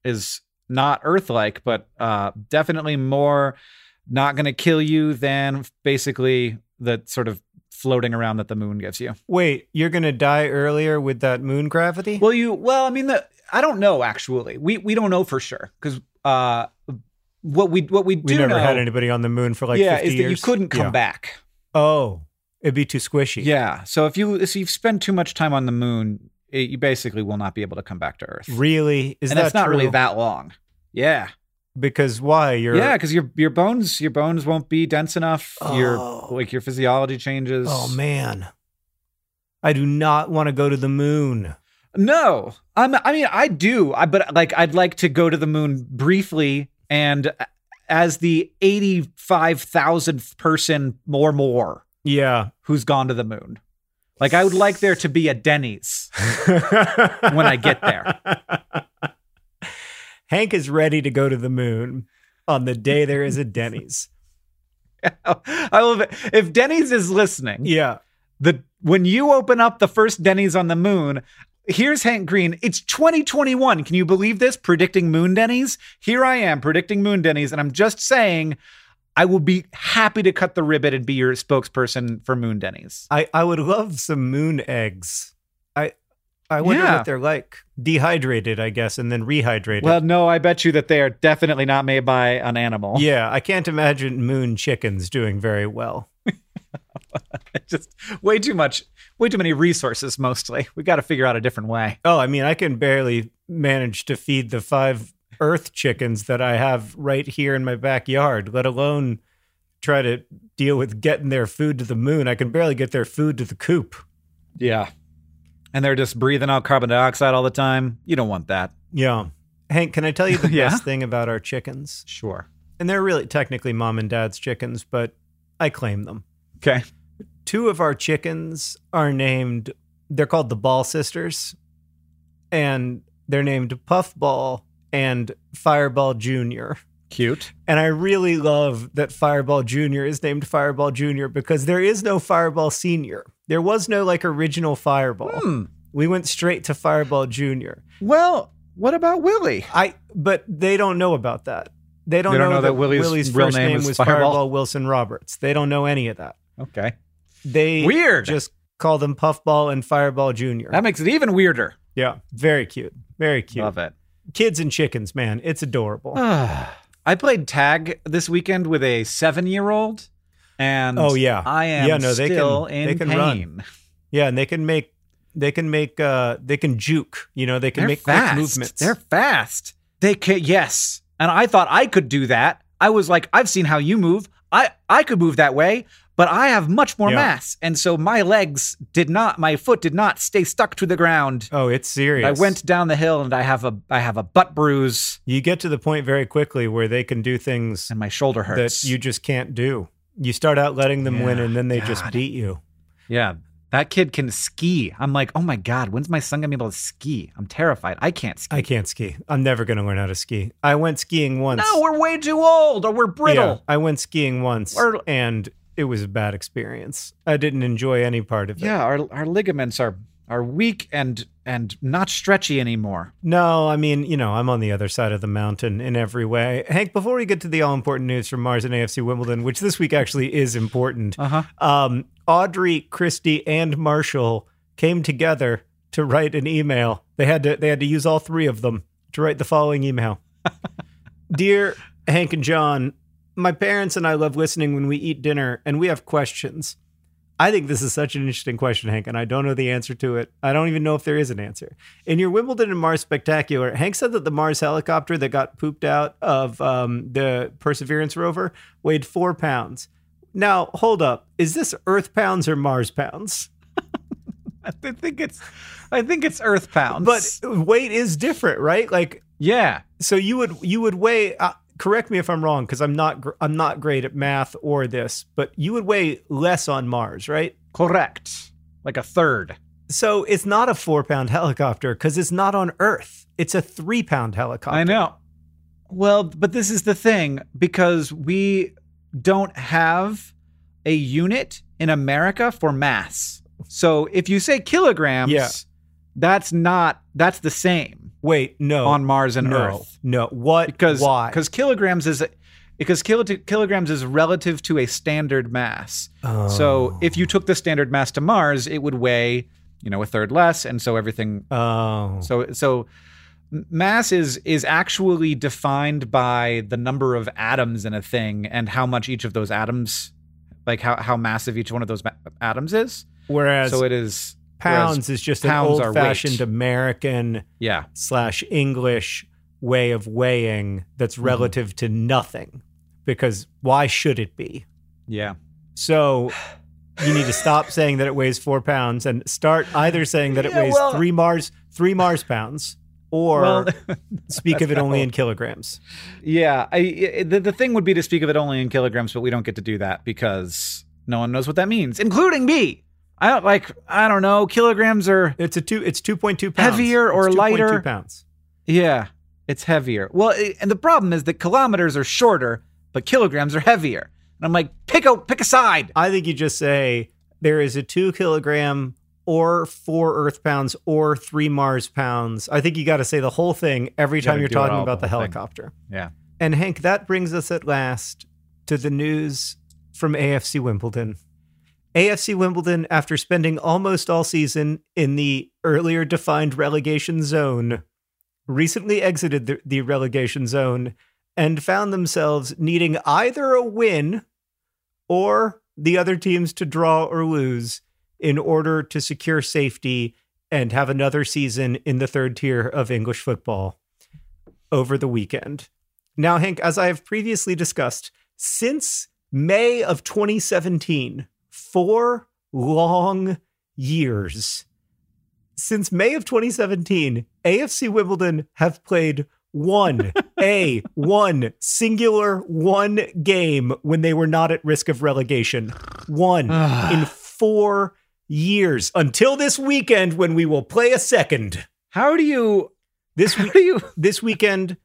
[SPEAKER 1] is not Earth-like, but uh, definitely more not going to kill you than basically the sort of floating around that the moon gives you.
[SPEAKER 2] Wait, you're gonna die earlier with that moon gravity?
[SPEAKER 1] Well, you well, I mean, the I don't know actually. We we don't know for sure because uh, what we what we do
[SPEAKER 2] we never
[SPEAKER 1] know,
[SPEAKER 2] had anybody on the moon for like
[SPEAKER 1] yeah,
[SPEAKER 2] 50
[SPEAKER 1] is that you couldn't come
[SPEAKER 2] Yeah.
[SPEAKER 1] back.
[SPEAKER 2] Oh, it'd be too squishy.
[SPEAKER 1] Yeah. So if you if you spend too much time on the moon, it, you basically will not be able to come back to Earth.
[SPEAKER 2] Really? Is
[SPEAKER 1] and
[SPEAKER 2] that
[SPEAKER 1] that's not really that long. Yeah.
[SPEAKER 2] Because why? You're
[SPEAKER 1] yeah, because your your bones your bones won't be dense enough. Your
[SPEAKER 2] Oh.
[SPEAKER 1] like your physiology changes.
[SPEAKER 2] Oh man. I do not want to go to the moon.
[SPEAKER 1] No, I'm, I mean I do. I but like I'd like to go to the moon briefly and as the eighty five thousandth person or more
[SPEAKER 2] Yeah.
[SPEAKER 1] who's gone to the moon. Like I would like there to be a Denny's. When I get there.
[SPEAKER 2] Hank is ready to go to the moon on the day there is a Denny's.
[SPEAKER 1] I love it. If Denny's is listening,
[SPEAKER 2] Yeah.
[SPEAKER 1] the when you open up the first Denny's on the moon, here's Hank Green. It's 2021. Can you believe this? Predicting moon Denny's. Here I am predicting moon Denny's, and I'm just saying, I will be happy to cut the ribbon and be your spokesperson for moon Denny's.
[SPEAKER 2] I, I would love some moon eggs. I I wonder
[SPEAKER 1] Yeah.
[SPEAKER 2] what they're like. Dehydrated, I guess, and then rehydrated.
[SPEAKER 1] Well, no, I bet you that they are definitely not made by an animal.
[SPEAKER 2] yeah, I can't imagine moon chickens doing very well.
[SPEAKER 1] just way too much, way too many resources. Mostly, we got to figure out a different way.
[SPEAKER 2] Oh, I mean, I can barely manage to feed the five earth chickens that I have right here in my backyard, let alone try to deal with getting their food to the moon. I can barely get their food to the coop.
[SPEAKER 1] Yeah, and they're just breathing out carbon dioxide all the time. You don't want that.
[SPEAKER 2] Yeah. Hank, can I tell you the
[SPEAKER 1] Yeah?
[SPEAKER 2] best thing about our chickens?
[SPEAKER 1] Sure.
[SPEAKER 2] And they're really technically mom and dad's chickens, but I claim them.
[SPEAKER 1] Okay.
[SPEAKER 2] Two of our chickens are named, they're called the Ball Sisters, and they're named Puffball and Fireball Jr.
[SPEAKER 1] Cute.
[SPEAKER 2] And I really love that Fireball Jr. is named Fireball Jr. because there is no Fireball Senior. There was no like original Fireball.
[SPEAKER 1] Hmm.
[SPEAKER 2] We went straight to Fireball Jr.
[SPEAKER 1] Well, what about Willie?
[SPEAKER 2] I but they don't know about that. They don't,
[SPEAKER 1] They
[SPEAKER 2] know,
[SPEAKER 1] don't know that Willie's real
[SPEAKER 2] first
[SPEAKER 1] name
[SPEAKER 2] name
[SPEAKER 1] was
[SPEAKER 2] was
[SPEAKER 1] Fireball?
[SPEAKER 2] Fireball Wilson Roberts. They don't know any of that.
[SPEAKER 1] Okay.
[SPEAKER 2] They
[SPEAKER 1] Weird.
[SPEAKER 2] just call them Puffball and Fireball Jr.
[SPEAKER 1] that makes it even weirder.
[SPEAKER 2] yeah, very cute. Very cute.
[SPEAKER 1] Love it.
[SPEAKER 2] Kids and chickens, man. It's adorable.
[SPEAKER 1] I played tag this weekend with a seven-year-old, and
[SPEAKER 2] Oh, yeah.
[SPEAKER 1] I am
[SPEAKER 2] Yeah, no, they can-
[SPEAKER 1] still
[SPEAKER 2] they
[SPEAKER 1] in
[SPEAKER 2] can run.
[SPEAKER 1] pain.
[SPEAKER 2] Yeah, and they can make they can make uh they can juke, you know, they can
[SPEAKER 1] They're
[SPEAKER 2] make
[SPEAKER 1] fast.
[SPEAKER 2] quick movements.
[SPEAKER 1] They're fast. They can yes, and I thought I could do that. I was like, I've seen how you move. I I could move that way, but I have much more
[SPEAKER 2] Yeah.
[SPEAKER 1] mass, and so my legs did not, my foot did not stay stuck to the ground.
[SPEAKER 2] oh, it's serious.
[SPEAKER 1] I went down the hill and I have a I have a butt bruise
[SPEAKER 2] you get to the point very quickly where they can do things
[SPEAKER 1] and my shoulder hurts.
[SPEAKER 2] that you just can't do. You start out letting them win and then they just beat you.
[SPEAKER 1] yeah, that kid can ski. I'm like, oh my god, when's my son gonna be able to ski? I'm terrified. I can't ski.
[SPEAKER 2] I can't ski. I'm never going to learn how to ski. I went skiing once.
[SPEAKER 1] no, we're way too old, or we're brittle.
[SPEAKER 2] Yeah, I went skiing once
[SPEAKER 1] We're-
[SPEAKER 2] and it was a bad experience. I didn't enjoy any part of it.
[SPEAKER 1] Yeah, our our ligaments are are weak and and not stretchy anymore.
[SPEAKER 2] No, I mean, you know, I'm on the other side of the mountain in every way. Hank, before we get to the all important news from Mars and AFC Wimbledon, which this week actually is important,
[SPEAKER 1] Uh huh.
[SPEAKER 2] um, Audrey, Christy, and Marshall came together to write an email. They had to they had to use all three of them to write the following email. Dear Hank and John, my parents and I love listening when we eat dinner and we have questions. I think this is such an interesting question, Hank, and I don't know the answer to it. I don't even know if there is an answer. In your Wimbledon and Mars spectacular, Hank said that the Mars helicopter that got pooped out of um, the Perseverance rover weighed four pounds. Now, hold up. Is this Earth pounds or Mars pounds?
[SPEAKER 1] I think it's I think it's Earth pounds.
[SPEAKER 2] But weight is different, right? Like
[SPEAKER 1] yeah.
[SPEAKER 2] So you would you would weigh. Uh, correct me if I'm wrong, because I'm not gr- I'm not great at math or this, but you would weigh less on Mars, right?
[SPEAKER 1] Correct. Like a third.
[SPEAKER 2] So it's not a four pound helicopter because it's not on Earth. It's a three pound helicopter.
[SPEAKER 1] I know. Well, but this is the thing because we don't have a unit in America for mass. So if you say kilograms,
[SPEAKER 2] Yeah.
[SPEAKER 1] that's not that's the same
[SPEAKER 2] Wait, no.
[SPEAKER 1] on Mars and
[SPEAKER 2] no,
[SPEAKER 1] Earth
[SPEAKER 2] No. What?
[SPEAKER 1] because
[SPEAKER 2] why?
[SPEAKER 1] because kilograms is because kilo, kilograms is relative to a standard mass.
[SPEAKER 2] Oh.
[SPEAKER 1] So if you took the standard mass to Mars, it would weigh you know a third less, and so everything
[SPEAKER 2] Oh.
[SPEAKER 1] so so mass is is actually defined by the number of atoms in a thing and how much each of those atoms like how how massive each one of those ma- atoms is.
[SPEAKER 2] whereas
[SPEAKER 1] so it is
[SPEAKER 2] pounds is just an
[SPEAKER 1] pounds are
[SPEAKER 2] old fashioned
[SPEAKER 1] weight.
[SPEAKER 2] American
[SPEAKER 1] yeah.
[SPEAKER 2] slash English way of weighing that's
[SPEAKER 1] Mm-hmm.
[SPEAKER 2] relative to nothing. Because why should it be?
[SPEAKER 1] Yeah.
[SPEAKER 2] So you need to stop saying that it weighs four pounds and start either saying that it
[SPEAKER 1] Yeah,
[SPEAKER 2] weighs
[SPEAKER 1] well-
[SPEAKER 2] three Mars three Mars pounds or
[SPEAKER 1] Well,
[SPEAKER 2] speak of it only in kilograms.
[SPEAKER 1] yeah, I, I the, the thing would be to speak of it only in kilograms, but we don't get to do that because no one knows what that means, including me. I don't like I don't know, kilograms are
[SPEAKER 2] It's a two. It's two point two pounds.
[SPEAKER 1] Heavier or
[SPEAKER 2] It's 2.2
[SPEAKER 1] lighter?
[SPEAKER 2] pounds.
[SPEAKER 1] yeah, it's heavier. Well, i- and the problem is that kilometers are shorter, but kilograms are heavier. And I'm like, pick a pick a side.
[SPEAKER 2] I think you just say there is a two kilogram or four Earth pounds or three Mars pounds. I think you got to say the whole thing every
[SPEAKER 1] gotta
[SPEAKER 2] time you're talking
[SPEAKER 1] all,
[SPEAKER 2] about the
[SPEAKER 1] the whole thing.
[SPEAKER 2] helicopter.
[SPEAKER 1] Yeah.
[SPEAKER 2] And Hank, that brings us at last to the news from AFC Wimbledon. AFC Wimbledon, after spending almost all season in the earlier defined relegation zone, recently exited the, the relegation zone and found themselves needing either a win or the other teams to draw or lose in order to secure safety and have another season in the third tier of English football over the weekend. Now, Hank, as I have previously discussed, since May of 2017, four long years, since May of 2017, AFC Wimbledon have played one, a one singular one game when they were not at risk of relegation. One in four years until this weekend when we will play a second.
[SPEAKER 1] How do you
[SPEAKER 2] This
[SPEAKER 1] how
[SPEAKER 2] week,
[SPEAKER 1] do you
[SPEAKER 2] this weekend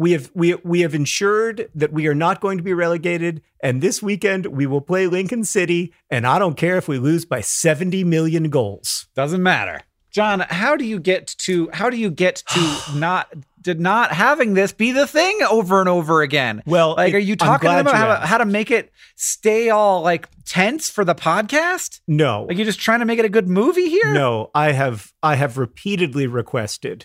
[SPEAKER 2] we have we we have ensured that we are not going to be relegated and this weekend we will play Lincoln City and I don't care if we lose by 70 million goals.
[SPEAKER 1] doesn't matter. John, how do you get to how do you get to not to not having this be the thing over and over again?
[SPEAKER 2] Well,
[SPEAKER 1] Like, are you talking to them
[SPEAKER 2] glad
[SPEAKER 1] about how to, how to make it stay all like tense for the podcast?
[SPEAKER 2] No.
[SPEAKER 1] Like, you're just trying to make it a good movie here?
[SPEAKER 2] No, I have I have repeatedly requested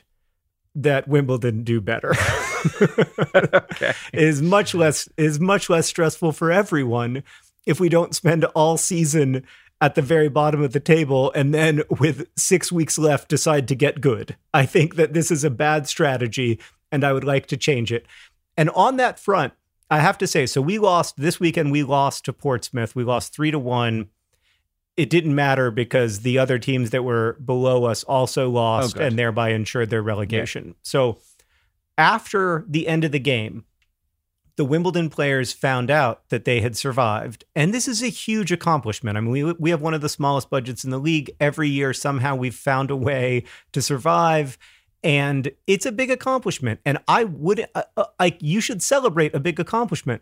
[SPEAKER 2] that Wimbledon do better.
[SPEAKER 1] Okay.
[SPEAKER 2] is much less is much less stressful for everyone if we don't spend all season at the very bottom of the table and then with 6 weeks left decide to get good. I think that this is a bad strategy and I would like to change it. And on that front, I have to say so we lost this weekend we lost to Portsmouth. We lost 3 to 1 it didn't matter because the other teams that were below us also lost
[SPEAKER 1] good.
[SPEAKER 2] and thereby ensured their relegation. So after the end of the game, the Wimbledon players found out that they had survived. And this is a huge accomplishment. I mean, we, we have one of the smallest budgets in the league. Every year, somehow, we've found a way to survive. And it's a big accomplishment. And I would, uh, uh, like, you should celebrate a big accomplishment.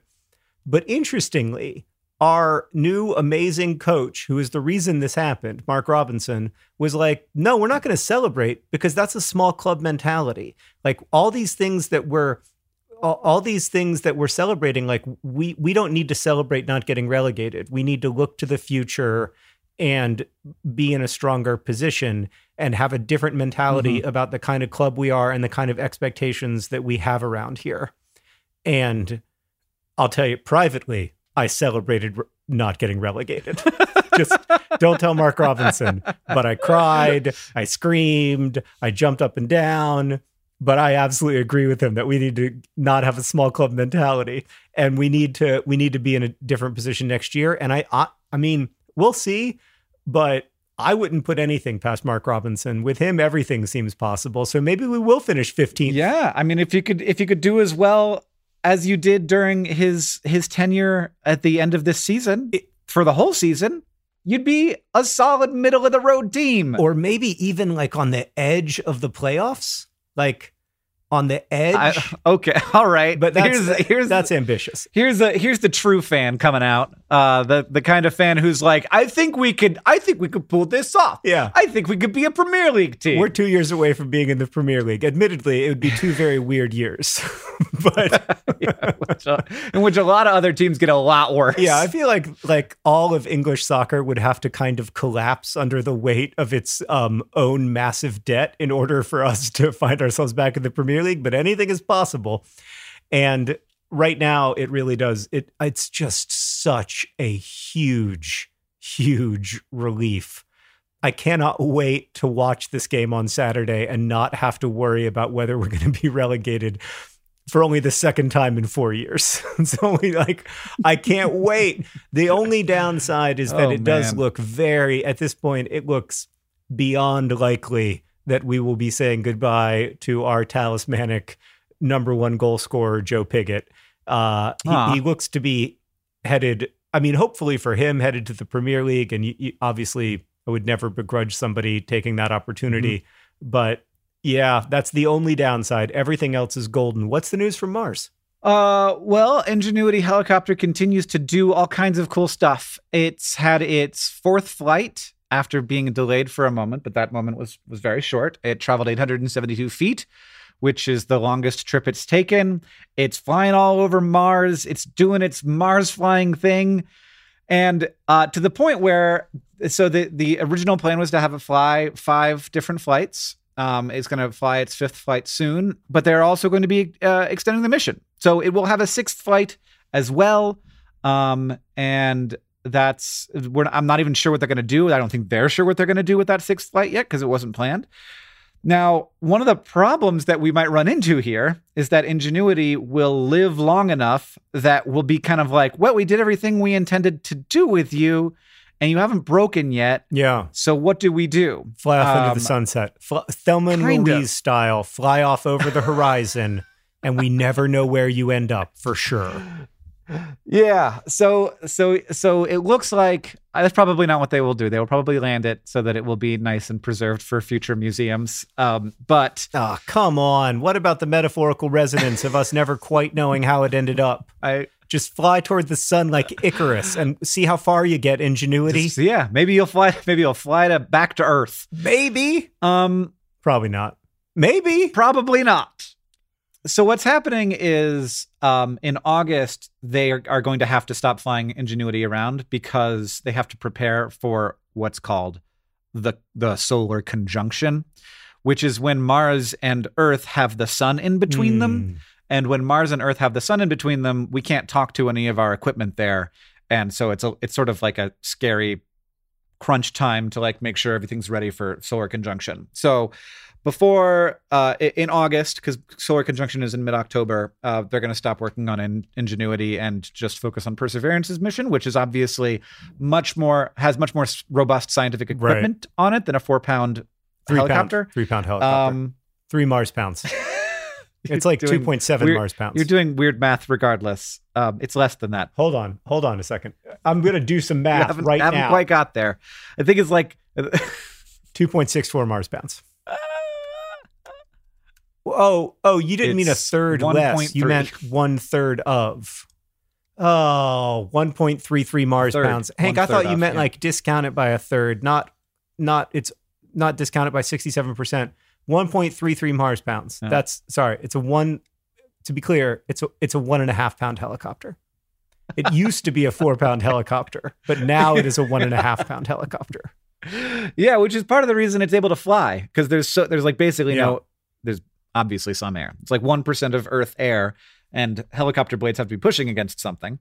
[SPEAKER 2] But interestingly, our new amazing coach, who is the reason this happened, Mark Robinson, was like, no, we're not going to celebrate because that's a small club mentality. Like all these things that we're all, all these things that we're celebrating, like we we don't need to celebrate not getting relegated. We need to look to the future and be in a stronger position and have a different mentality mm-hmm. about the kind of club we are and the kind of expectations that we have around here. And I'll tell you privately, I celebrated re- not getting relegated. Just don't tell Mark Robinson. But I cried, I screamed, I jumped up and down. But I absolutely agree with him that we need to not have a small club mentality, and we need to we need to be in a different position next year. And I I, I mean we'll see, but I wouldn't put anything past Mark Robinson. With him, everything seems possible. So maybe we will finish 15th.
[SPEAKER 1] Yeah, I mean, if you could, if you could do as well as you did during his his tenure at the end of this season it, for the whole season, you'd be a solid middle of the road team,
[SPEAKER 2] or maybe even like on the edge of the playoffs, like on the edge. I,
[SPEAKER 1] okay, all right,
[SPEAKER 2] but that's, here's here's that's ambitious.
[SPEAKER 1] Here's the here's the true fan coming out. Uh, the the kind of fan who's like, I think we could, I think we could pull this off.
[SPEAKER 2] Yeah,
[SPEAKER 1] I think we could be a Premier League team.
[SPEAKER 2] We're two years away from being in the Premier League. Admittedly, it would be two very weird years, but
[SPEAKER 1] yeah, which, uh, in which a lot of other teams get a lot worse.
[SPEAKER 2] Yeah, I feel like like all of English soccer would have to kind of collapse under the weight of its um, own massive debt in order for us to find ourselves back in the Premier League, but anything is possible. And right now it really does it it's just such a huge huge relief. I cannot wait to watch this game on Saturday and not have to worry about whether we're going to be relegated for only the second time in 4 years. it's only like I can't wait. The only downside is that oh, it does look very at this point it looks beyond likely that we will be saying goodbye to our talismanic number one goal scorer, Joe Pigott. Uh, he, he, looks to be headed, I mean, hopefully for him, headed to the Premier League. And you, you, obviously, I would never begrudge somebody taking that opportunity. Mm-hmm. But yeah, that's the only downside. Everything else is golden. What's the news from Mars?
[SPEAKER 1] Uh, well, Ingenuity helicopter continues to do all kinds of cool stuff. It's had its fourth flight after being delayed for a moment, but that moment was was very short. It traveled 872 feet, which is the longest trip it's taken. It's flying all over Mars. It's doing its Mars flying thing, and uh, to the point where so the the original plan was to have it fly five different flights. Um, it's going to fly its fifth flight soon, but they're also going to be uh, extending the mission, so it will have a sixth flight as well. Um, and that's I'm not even sure what they're going to do. I don't think they're sure what they're going to do with that sixth flight yet because it wasn't planned. Now, one of the problems that we might run into here is that Ingenuity will live long enough that we'll be kind of like, well, we did everything we intended to do with you, and you haven't broken yet.
[SPEAKER 2] Yeah.
[SPEAKER 1] So what do we do?
[SPEAKER 2] Fly off um, into the um, sunset. Fly, Thelma and Louise of. style, fly off over the horizon, and we never know where you end up for sure
[SPEAKER 1] yeah. So so so it looks like uh, that's probably not what they will do. They will probably land it so that it will be nice and preserved for future museums. Um, but
[SPEAKER 2] oh, come on. What about the metaphorical resonance of us never quite knowing how it ended up? I just fly toward the sun like Icarus and see how far you get. Ingenuity.
[SPEAKER 1] Just, yeah. Maybe you'll fly. Maybe you'll fly to back to Earth.
[SPEAKER 2] Maybe.
[SPEAKER 1] Um.
[SPEAKER 2] Probably not. Maybe.
[SPEAKER 1] Probably not. So what's happening is um, in August they are, are, going to have to stop flying Ingenuity around because they have to prepare for what's called the the solar conjunction, which is when Mars and Earth have the sun in between mm. them. Hmm. And when Mars and Earth have the sun in between them, we can't talk to any of our equipment there, and so it's a it's sort of like a scary crunch time to like make sure everything's ready for solar conjunction. So before uh, in August, because solar conjunction is in mid October, uh, they're going to stop working on in- Ingenuity and just focus on Perseverance's mission, which is obviously much more has much more robust scientific equipment right. on it than a four pound three helicopter,
[SPEAKER 2] pound, three pound helicopter, um, three Mars pounds. it's like two point seven Mars pounds.
[SPEAKER 1] You're doing weird math, regardless. Um, it's less than that.
[SPEAKER 2] Hold on, hold on a second. I'm going to do some math right
[SPEAKER 1] haven't
[SPEAKER 2] now.
[SPEAKER 1] Haven't quite got there. I think it's like
[SPEAKER 2] two point six four Mars pounds. Oh, oh, you didn't it's mean a third 1. less. 3. You meant one third of. Oh, 1.33 Mars third, pounds. Hank, I thought you off, meant yeah. like discount it by a third, not not it's not discounted by 67%. 1.33 Mars pounds. Yeah. That's sorry. It's a one to be clear, it's a it's a one and a half pound helicopter. It used to be a four pound helicopter, but now it is a one and a half pound helicopter.
[SPEAKER 1] Yeah, which is part of the reason it's able to fly because there's so there's like basically yeah. no there's obviously some air. It's like 1% of Earth air, and helicopter blades have to be pushing against something.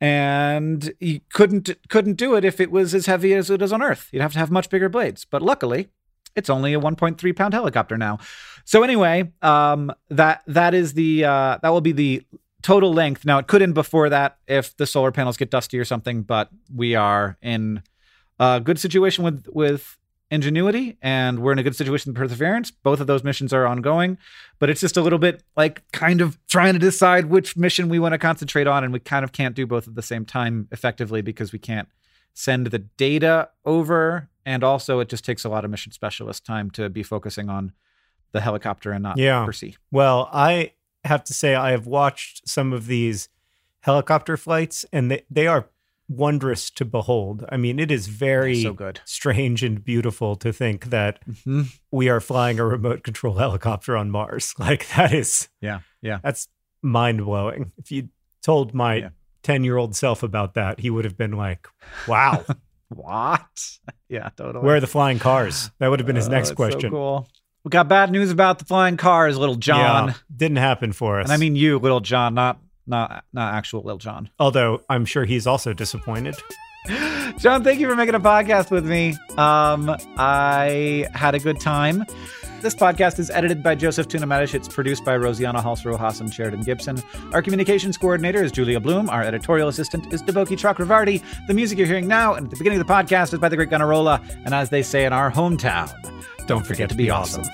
[SPEAKER 1] And you couldn't couldn't do it if it was as heavy as it is on Earth. You'd have to have much bigger blades. But luckily, it's only a 1.3 pound helicopter now. So anyway, um, that that is the uh, that will be the total length. Now it could end before that if the solar panels get dusty or something, but we are in a good situation with with Ingenuity, and we're in a good situation with Perseverance. Both of those missions are ongoing, but it's just a little bit like kind of trying to decide which mission we want to concentrate on, and we kind of can't do both at the same time effectively because we can't send the data over, and also it just takes a lot of mission specialist time to be focusing on the helicopter and not
[SPEAKER 2] Yeah.
[SPEAKER 1] Percy.
[SPEAKER 2] Well, I have to say I have watched some of these helicopter flights, and they, they are wondrous to behold. I mean, it is very
[SPEAKER 1] so good.
[SPEAKER 2] strange and beautiful to think that
[SPEAKER 1] Mhm.
[SPEAKER 2] we are flying a remote control helicopter on Mars. Like that is
[SPEAKER 1] Yeah, yeah.
[SPEAKER 2] that's mind blowing. If you told my 10 year old self about that, he would have been like, wow,
[SPEAKER 1] What? Yeah, totally.
[SPEAKER 2] where are the flying cars? That would have been his
[SPEAKER 1] Oh,
[SPEAKER 2] next
[SPEAKER 1] that's so
[SPEAKER 2] question.
[SPEAKER 1] cool. We got bad news about the flying cars, little John.
[SPEAKER 2] Yeah, didn't happen for us.
[SPEAKER 1] And I mean you, little John, not not not actual little John.
[SPEAKER 2] although I'm sure he's also disappointed.
[SPEAKER 1] John, thank you for making a podcast with me. Um, I had a good time. This podcast is edited by Joseph Tuna-Mecis. It's produced by Rosianna Halse Rojas and Sheridan Gibson. Our communications coordinator is Julia Bloom. Our editorial assistant is Deboki Chakravarti. The music you're hearing now and at the beginning of the podcast is by the great Gunnarolla. And as they say in our hometown, don't forget to be awesome.